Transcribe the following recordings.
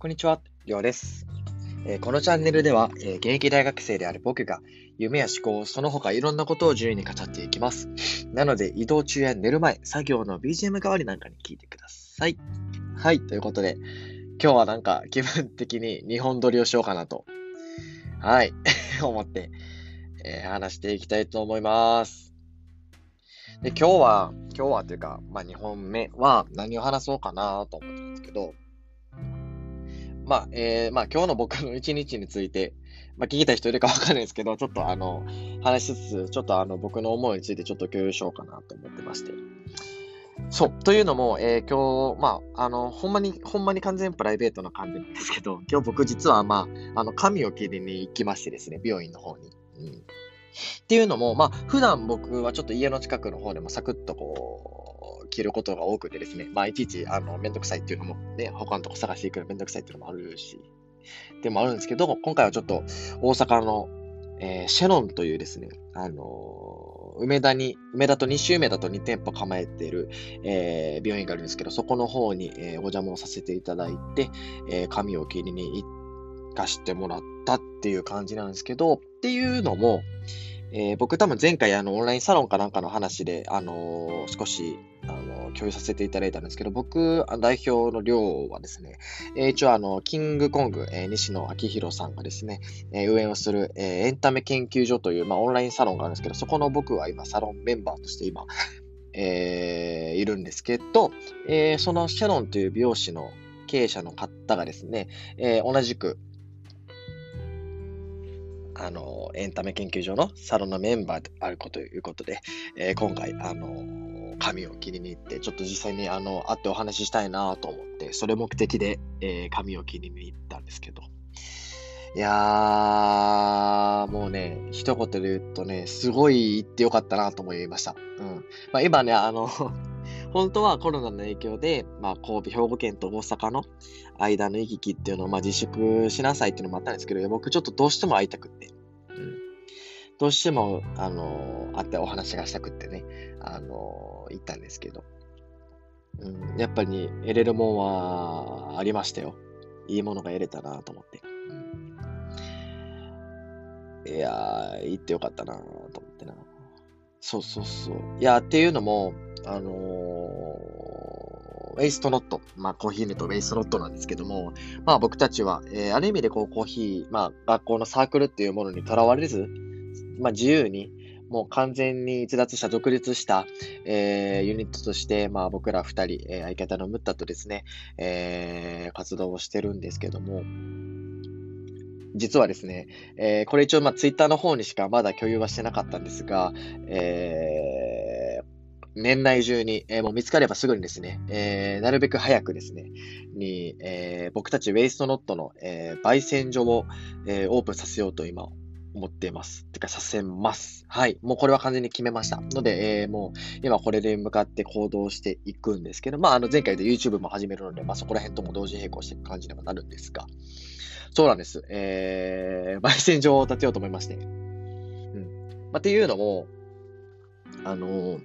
こんにちは、りょうです。えー、このチャンネルでは、えー、現役大学生である僕が夢や思考、その他いろんなことを自由に語っていきます。なので移動中や寝る前、作業の BGM 代わりなんかに聞いてください。はい、ということで、今日はなんか気分的に日本撮りをしようかなと、はい、思って、えー、話していきたいと思います。で、今日は、今日はというか、まあ2本目は何を話そうかなと思ったんですけど、まあ、えー、まあ、今日の僕の一日について、まあ、聞きたい人いるかわかんないですけど、ちょっとあの、話しつつ、ちょっとあの、僕の思いについてちょっと共有しようかなと思ってまして。そう。というのも、えー、今日、まあ、あの、ほんまに、ほんまに完全プライベートな感じなんですけど、今日僕実は、まあ、あの、髪を切りに行きましてですね、病院の方に。うん。っていうのも、まあ、普段僕はちょっと家の近くの方でもサクッとこう、着ることが多くてですね、まあ、いちいち、あの、めんどくさいっていうのも、ね、他のとこ探していくのめんどくさいっていうのもあるし、でもあるんですけど、今回はちょっと、大阪の、えー、シェノンというですね、あのー、梅田に、梅田と西梅田と2店舗構えている、えー、病院があるんですけど、そこの方に、えー、お邪魔をさせていただいて、えー、髪を切りに行かしてもらったっていう感じなんですけど、っていうのも、えー、僕多分前回あのオンラインサロンかなんかの話で、あのー、少し、あの共有させていただいたんですけど、僕、代表の寮はですね、え一応あの、キングコング、え西野昭弘さんがですね、え運営をする、えエンタメ研究所という、まあ、オンラインサロンがあるんですけど、そこの僕は今、サロンメンバーとして今、えいるんですけど、えそのシャロンという美容師の経営者の方がですね、え同じく、あの、エンタメ研究所のサロンのメンバーであることということで、えー、今回、あの、髪を切りに行って、ちょっと実際に、あの、会ってお話ししたいなと思って、それ目的で、えー、髪を切りに行ったんですけど。いやー、もうね、一言で言うとね、すごい行ってよかったなと思いました。うん。まあ、今ね、あの 本当はコロナの影響で、まあ、神戸、兵庫県と大阪の間の行き来っていうのを、まあ、自粛しなさいっていうのもあったんですけど、僕ちょっとどうしても会いたくって、どうしても、あの、会ってお話がしたくってね、あの、行ったんですけど、うん、やっぱり得れるもんはありましたよ。いいものが得れたなと思って。いやー、行ってよかったなと思ってな。そうそうそう。いや、っていうのも、あのー、ウェイストノット。まあ、コーヒーネとウェイストノットなんですけども、まあ、僕たちは、えー、ある意味でこう、コーヒー、まあ、学校のサークルっていうものにとらわれず、まあ、自由に、もう完全に逸脱した、独立した、えー、ユニットとして、まあ、僕ら二人、えー、相方のムッタとですね、えー、活動をしてるんですけども、実はですね、えー、これ一応、まあ、ツイッターの方にしかまだ共有はしてなかったんですが、えー、年内中に、えー、もう見つかればすぐにですね、えー、なるべく早くですね、に、えー、僕たちウェイストノットの、えー、焙煎所を、えー、オープンさせようと今思っています。てか、させます。はい。もうこれは完全に決めました。ので、えー、もう、今これで向かって行動していくんですけど、まあ、あの、前回で YouTube も始めるので、まあ、そこら辺とも同時並行していく感じにはなるんですが、そうなんです。えー、焙煎場を建てようと思いまして。うん。まあ、っていうのも、あのー、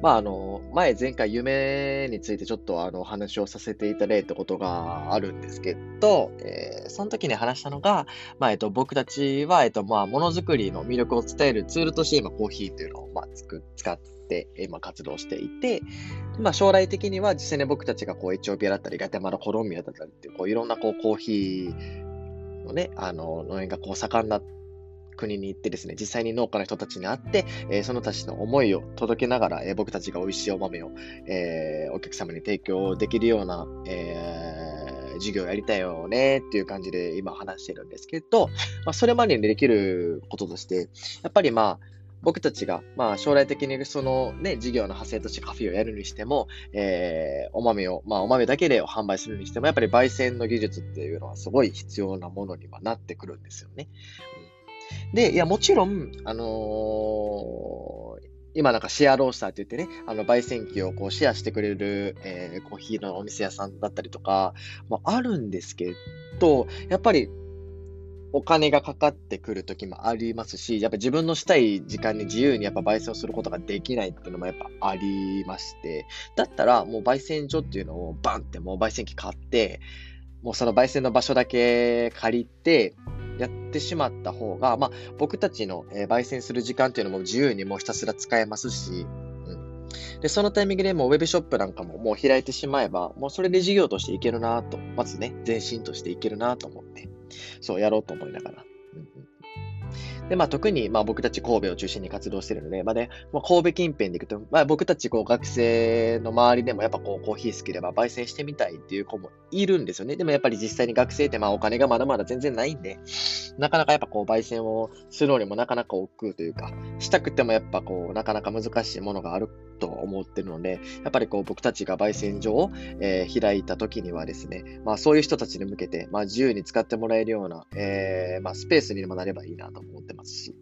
まあ、あの、前、前回夢についてちょっとあの話をさせていただいたことがあるんですけど、えー、その時に話したのが、まあ、えっと、僕たちは、えっと、まあ、ものづくりの魅力を伝えるツールとして今、コーヒーというのを、まあ、つく、使って、今、活動していて、まあ、将来的には実際に僕たちがこう、エチオピアだったり、ガテマラ、コロンビアだったりっていう、こう、いろんなこう、コーヒーのね、あの、農園がこう、盛んな国に行ってですね、実際に農家の人たちに会って、えー、その人たちの思いを届けながら、えー、僕たちが美味しいお豆を、えー、お客様に提供できるような、え授業やりたいよねっていう感じで今話してるんですけど、まあ、それまでにできることとして、やっぱりまあ、僕たちが、まあ、将来的にそのね、事業の派生としてカフェをやるにしても、えー、お豆を、まあ、お豆だけで販売するにしても、やっぱり焙煎の技術っていうのはすごい必要なものにはなってくるんですよね。うんで、いや、もちろん、あのー、今なんかシェアロースターって言ってね、あの、焙煎機をこうシェアしてくれる、えー、コーヒーのお店屋さんだったりとか、もあるんですけど、やっぱり、お金がかかってくる時もありますし、やっぱ自分のしたい時間に自由にやっぱ焙煎をすることができないっていうのもやっぱありまして、だったらもう焙煎所っていうのをバンってもう焙煎機買って、もうその焙煎の場所だけ借りて、やってしまった方が、まあ、僕たちの、えー、焙煎する時間っていうのも自由にもうひたすら使えますし、うん。で、そのタイミングでもうウェブショップなんかももう開いてしまえば、もうそれで事業としていけるなと、まずね、前進としていけるなと思って、そうやろうと思いながら。うんうんで、まあ特に、まあ僕たち神戸を中心に活動してるので、まあね、まあ、神戸近辺で行くと、まあ僕たちこう学生の周りでもやっぱこうコーヒー好きでば焙煎してみたいっていう子もいるんですよね。でもやっぱり実際に学生ってまあお金がまだまだ全然ないんで、なかなかやっぱこう焙煎をするのにもなかなか億劫というか、したくてもやっぱこうなかなか難しいものがあると思ってるので、やっぱりこう僕たちが焙煎所を、えー、開いた時にはですね、まあそういう人たちに向けて、まあ自由に使ってもらえるような、えー、まあスペースにもなればいいなと思ってますし。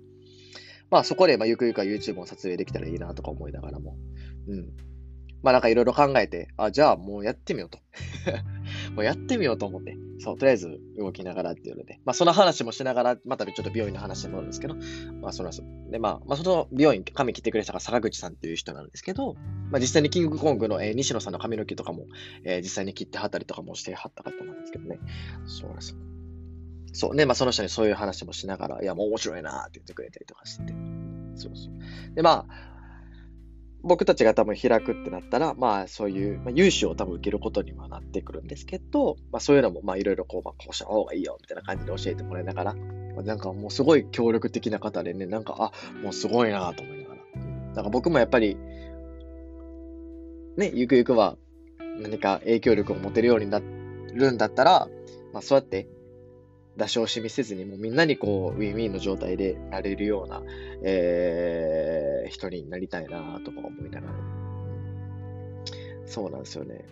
まあそこで、まあゆくゆくは YouTube も撮影できたらいいなとか思いながらも、うん。まあなんかいろいろ考えて、あ、じゃあもうやってみようと。もうやってみようと思って、そう、とりあえず動きながらっていうので、まあその話もしながら、またちょっと病院の話になるんですけど、まあその、で、まあ、まあその病院、髪切ってくれたが坂口さんっていう人なんですけど、まあ実際にキングコングの、えー、西野さんの髪の毛とかも、えー、実際に切ってはったりとかもしてはった方なんですけどね。そうなんですよ。そうね、まあその人にそういう話もしながら、いやもう面白いなって言ってくれたりとかしてて。そうそう。で、まあ、僕たちが多分開くってなったら、まあそういう、まあ、融資を多分受けることにはなってくるんですけど、まあそういうのもまあいろいろこう、まあこうした方がいいよみたいな感じで教えてもらいながら、まあ、なんかもうすごい協力的な方でね、なんか、あ、もうすごいなと思いながら。だから僕もやっぱり、ね、ゆくゆくは何か影響力を持てるようになるんだったら、まあそうやって出し惜しみせずに、もうみんなにこう、ウィンウィンの状態でなれるような、えー、人になりたいなとか思いながら。そうなんですよね。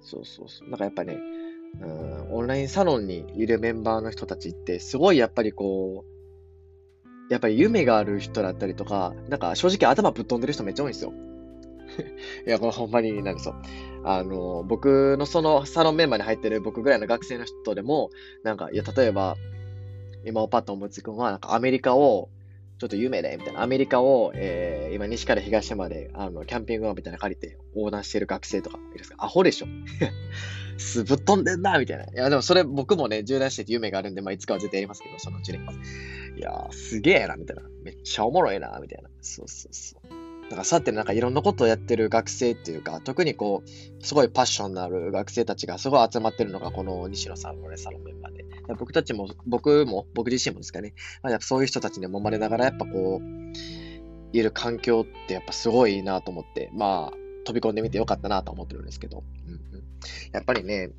そうそうそう。なんかやっぱね、うん、オンラインサロンにいるメンバーの人たちって、すごいやっぱりこう、やっぱり夢がある人だったりとか、なんか正直頭ぶっ飛んでる人めっちゃ多いんですよ。いや、これほんまになんですよ。あの、僕のそのサロンメンバーに入ってる僕ぐらいの学生の人でも、なんか、いや、例えば、今パッと思いつくのは、なんかアメリカを、ちょっと夢で、みたいな。アメリカを、えー、今西から東まで、あの、キャンピングカーみたいな借りて横断してる学生とかいるんですか？アホでしょ？すぶっ飛んでんなみたいな。いや、でもそれ僕もね、縦断してて夢があるんで、まあ、いつかは絶対やりますけど、そのうちね。いやー、すげえな、みたいな。めっちゃおもろいな、みたいな。そうそうそう。だからそうやってなんかいろんなことをやってる学生っていうか、特にこう、すごいパッションのある学生たちがすごい集まってるのがこの西野さんのね、サロンメンバーで。僕たちも、僕も、僕自身もですかね、まあ、やっぱそういう人たちに揉まれながら、やっぱこう、いる環境ってやっぱすごいいいなと思って、まあ、飛び込んでみてよかったなと思ってるんですけど、うんうん、やっぱりね、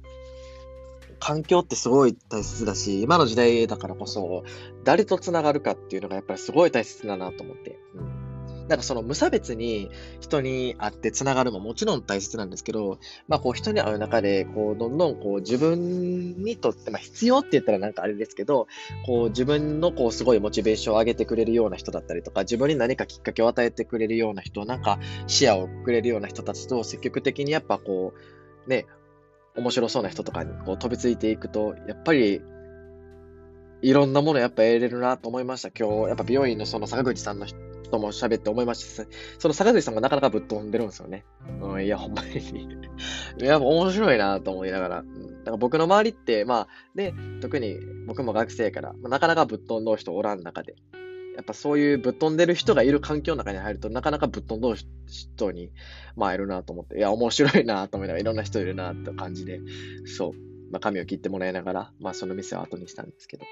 環境ってすごい大切だし、今の時代だからこそ、誰と繋がるかっていうのがやっぱりすごい大切だなと思って。うんなんかその無差別に人に会ってつながるももちろん大切なんですけど、まあこう人に会う中で、こうどんどんこう自分にとって、まあ必要って言ったらなんかあれですけど、こう自分のこうすごいモチベーションを上げてくれるような人だったりとか、自分に何かきっかけを与えてくれるような人、なんか視野をくれるような人たちと積極的にやっぱこう、ね、面白そうな人とかにこう飛びついていくと、やっぱりいろんなものやっぱ得れるなと思いました。今日、やっぱ美容院のその坂口さんのとも喋って思いました。その坂口さんがなかなかぶっ飛んでるんですよね。うん、いや、ほんまに いや、面白いなと思いながら。うん、だから僕の周りって、まあ、で、特に僕も学生から、まあ、なかなかぶっ飛んどる人おらん中で、やっぱそういうぶっ飛んでる人がいる環境の中に入ると、なかなかぶっ飛んどる人に、まあ、いるなと思って、いや、面白いなと思いながら、いろんな人いるなって感じで、そう、まあ、髪を切ってもらいながら、まあ、その店を後にしたんですけど。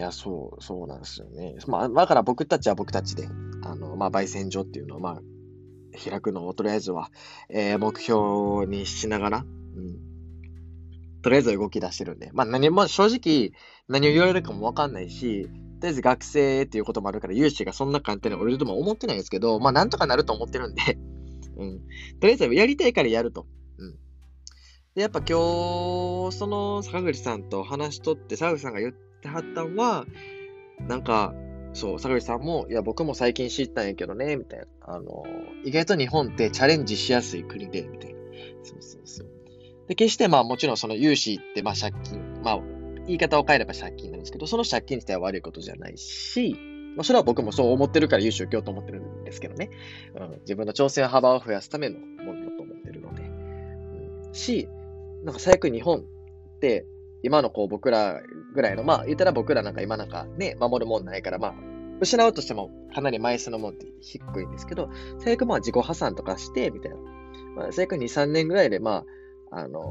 いや、そう、そうなんですよね。まあ、だから僕たちは僕たちで、あの、まあ、焙煎所っていうのを、まあ、開くのをとりあえずは、えー、目標にしながら、うん。とりあえず動き出してるんで。まあ、何も、正直、何を言われるかもわかんないし、とりあえず学生っていうこともあるから、融資がそんな簡単に降りるとも思ってないですけど、まあ、なんとかなると思ってるんで うん。とりあえずやりたいからやると。うん。で、やっぱ今日、その坂口さんと話しとって、坂口さんが言って、ってはったんは、なんか、そう、坂口さんも、いや、僕も最近知ったんやけどね、みたいな。あの、意外と日本ってチャレンジしやすい国で、みたいな。そうそうそう。で、決してまあもちろんその融資ってまあ借金、まあ言い方を変えれば借金なんですけど、その借金自体は悪いことじゃないし、まあ、それは僕もそう思ってるから融資を受けようと思ってるんですけどね。うん、自分の挑戦幅を増やすためのものだと思ってるので。うん、し、なんか最悪日本って、今のこう僕らぐらいの、まあ言ったら僕らなんか今なんかね、守るもんないから、まあ、失うとしてもかなり枚数のもんって低いんですけど、最悪まあ自己破産とかして、みたいな。まあ、最悪2、3年ぐらいで、まあ、あのー、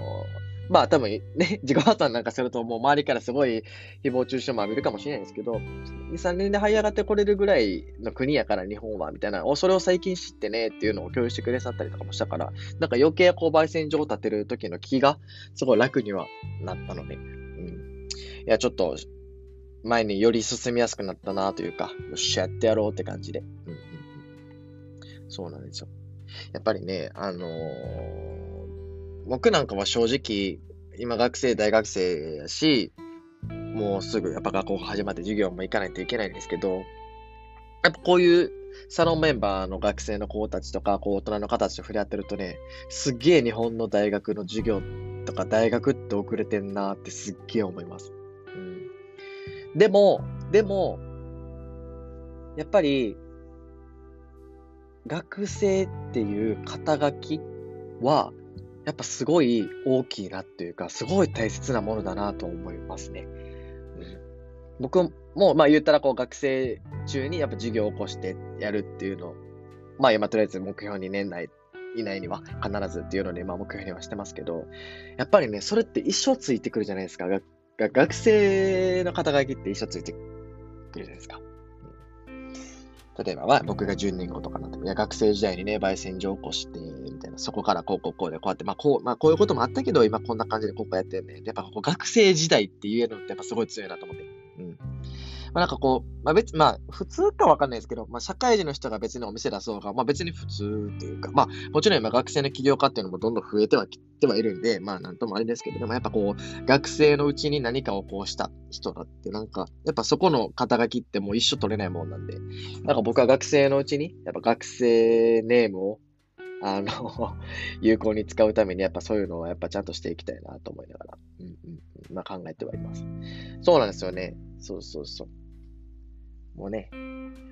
まあ多分ね、自己破産なんかするともう周りからすごい誹謗中傷も浴びるかもしれないですけど、2、3年で這い上がってこれるぐらいの国やから日本は、みたいな、お、それを最近知ってねっていうのを共有してくれさったりとかもしたから、なんか余計こう焙煎所を立てる時の気がすごい楽にはなったので、うん。いや、ちょっと前により進みやすくなったなというか、よっしゃやってやろうって感じで。うんうん、そうなんですよ。やっぱりね、あのー僕なんかは正直、今学生、大学生やし、もうすぐやっぱ学校始まって授業も行かないといけないんですけど、やっぱこういうサロンメンバーの学生の子たちとか、こう大人の方たちと触れ合ってるとね、すっげえ日本の大学の授業とか大学って遅れてんなってすっげえ思います。でも、でも、やっぱり、学生っていう肩書きは、やっぱすごい大きいなっていうか、すごい大切なものだなと思いますね。うん、僕も、まあ言ったらこう学生中にやっぱ授業を起こしてやるっていうの、まあ今とりあえず目標に年内以内には必ずっていうので、まあ目標にはしてますけど、やっぱりね、それって一生ついてくるじゃないですか。学が学生の肩書きって一緒ついてくるじゃないですか。例えばは僕が10年後とかなっても、いや、学生時代にね、焙煎所を起こして、みたいな、そこからこうこうこうで、こうやって、まあこう、まあこういうこともあったけど、今こんな感じでここやってるね。やっぱここ学生時代って言えるのってやっぱすごい強いなと思って。うん。まあ、なんかこう、まあ別、まあ普通かわかんないですけど、まあ社会人の人が別にお店出そうが、まあ別に普通というか、まあもちろん今学生の起業家っていうのもどんどん増えてはきてはいるんで、まあなんともあれですけど、でもやっぱこう、学生のうちに何かをこうした人だってなんか、やっぱそこの肩書きってもう一生取れないもんなんで、なんか僕は学生のうちに、やっぱ学生ネームをあの、有効に使うために、やっぱそういうのはやっぱちゃんとしていきたいなと思いながら、うんうん、まあ考えてはいます。そうなんですよね。そうそうそう。もうね。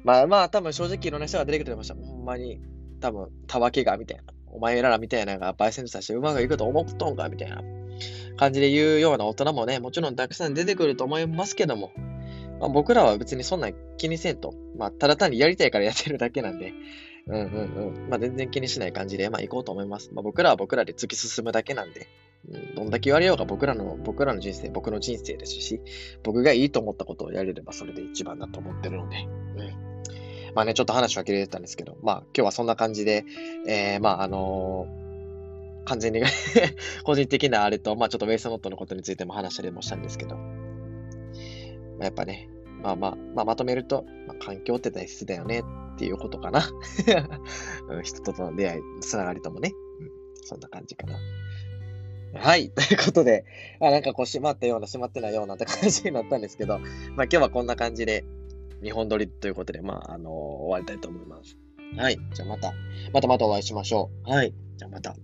まあまあ、多分正直いろんな人が出てくれました。ほんまに、多分、たわけが、みたいな。お前らみたいなのが焙煎させてうまくいくと思っとんか、みたいな感じで言うような大人もね、もちろんたくさん出てくると思いますけども、まあ、僕らは別にそんな気にせんと。まあ、ただ単にやりたいからやってるだけなんで、うんうんうん。まあ、全然気にしない感じで、まあ、行こうと思います。まあ、僕らは僕らで突き進むだけなんで、うん、どんだけ言われようが僕らの、僕らの人生、僕の人生ですし、僕がいいと思ったことをやれればそれで一番だと思ってるので、うん。まあね、ちょっと話は切れてたんですけど、まあ、今日はそんな感じで、えー、まあ、あのー完全に 個人的なあれと、まあちょっとウェイスノットのことについても話したりもしたんですけど、まあ、やっぱね、まあまあ、まあまとめると、まあ、環境って大切だよねっていうことかな。人との出会い、つながりともね。うん、そんな感じかな。はい。ということで、あなんかこう閉まったような閉まってないようなって感じになったんですけど、まあ今日はこんな感じで、日本撮りということで、まあ、あのー、終わりたいと思います。はい。じゃあまた、またまたお会いしましょう。はい。じゃあまた。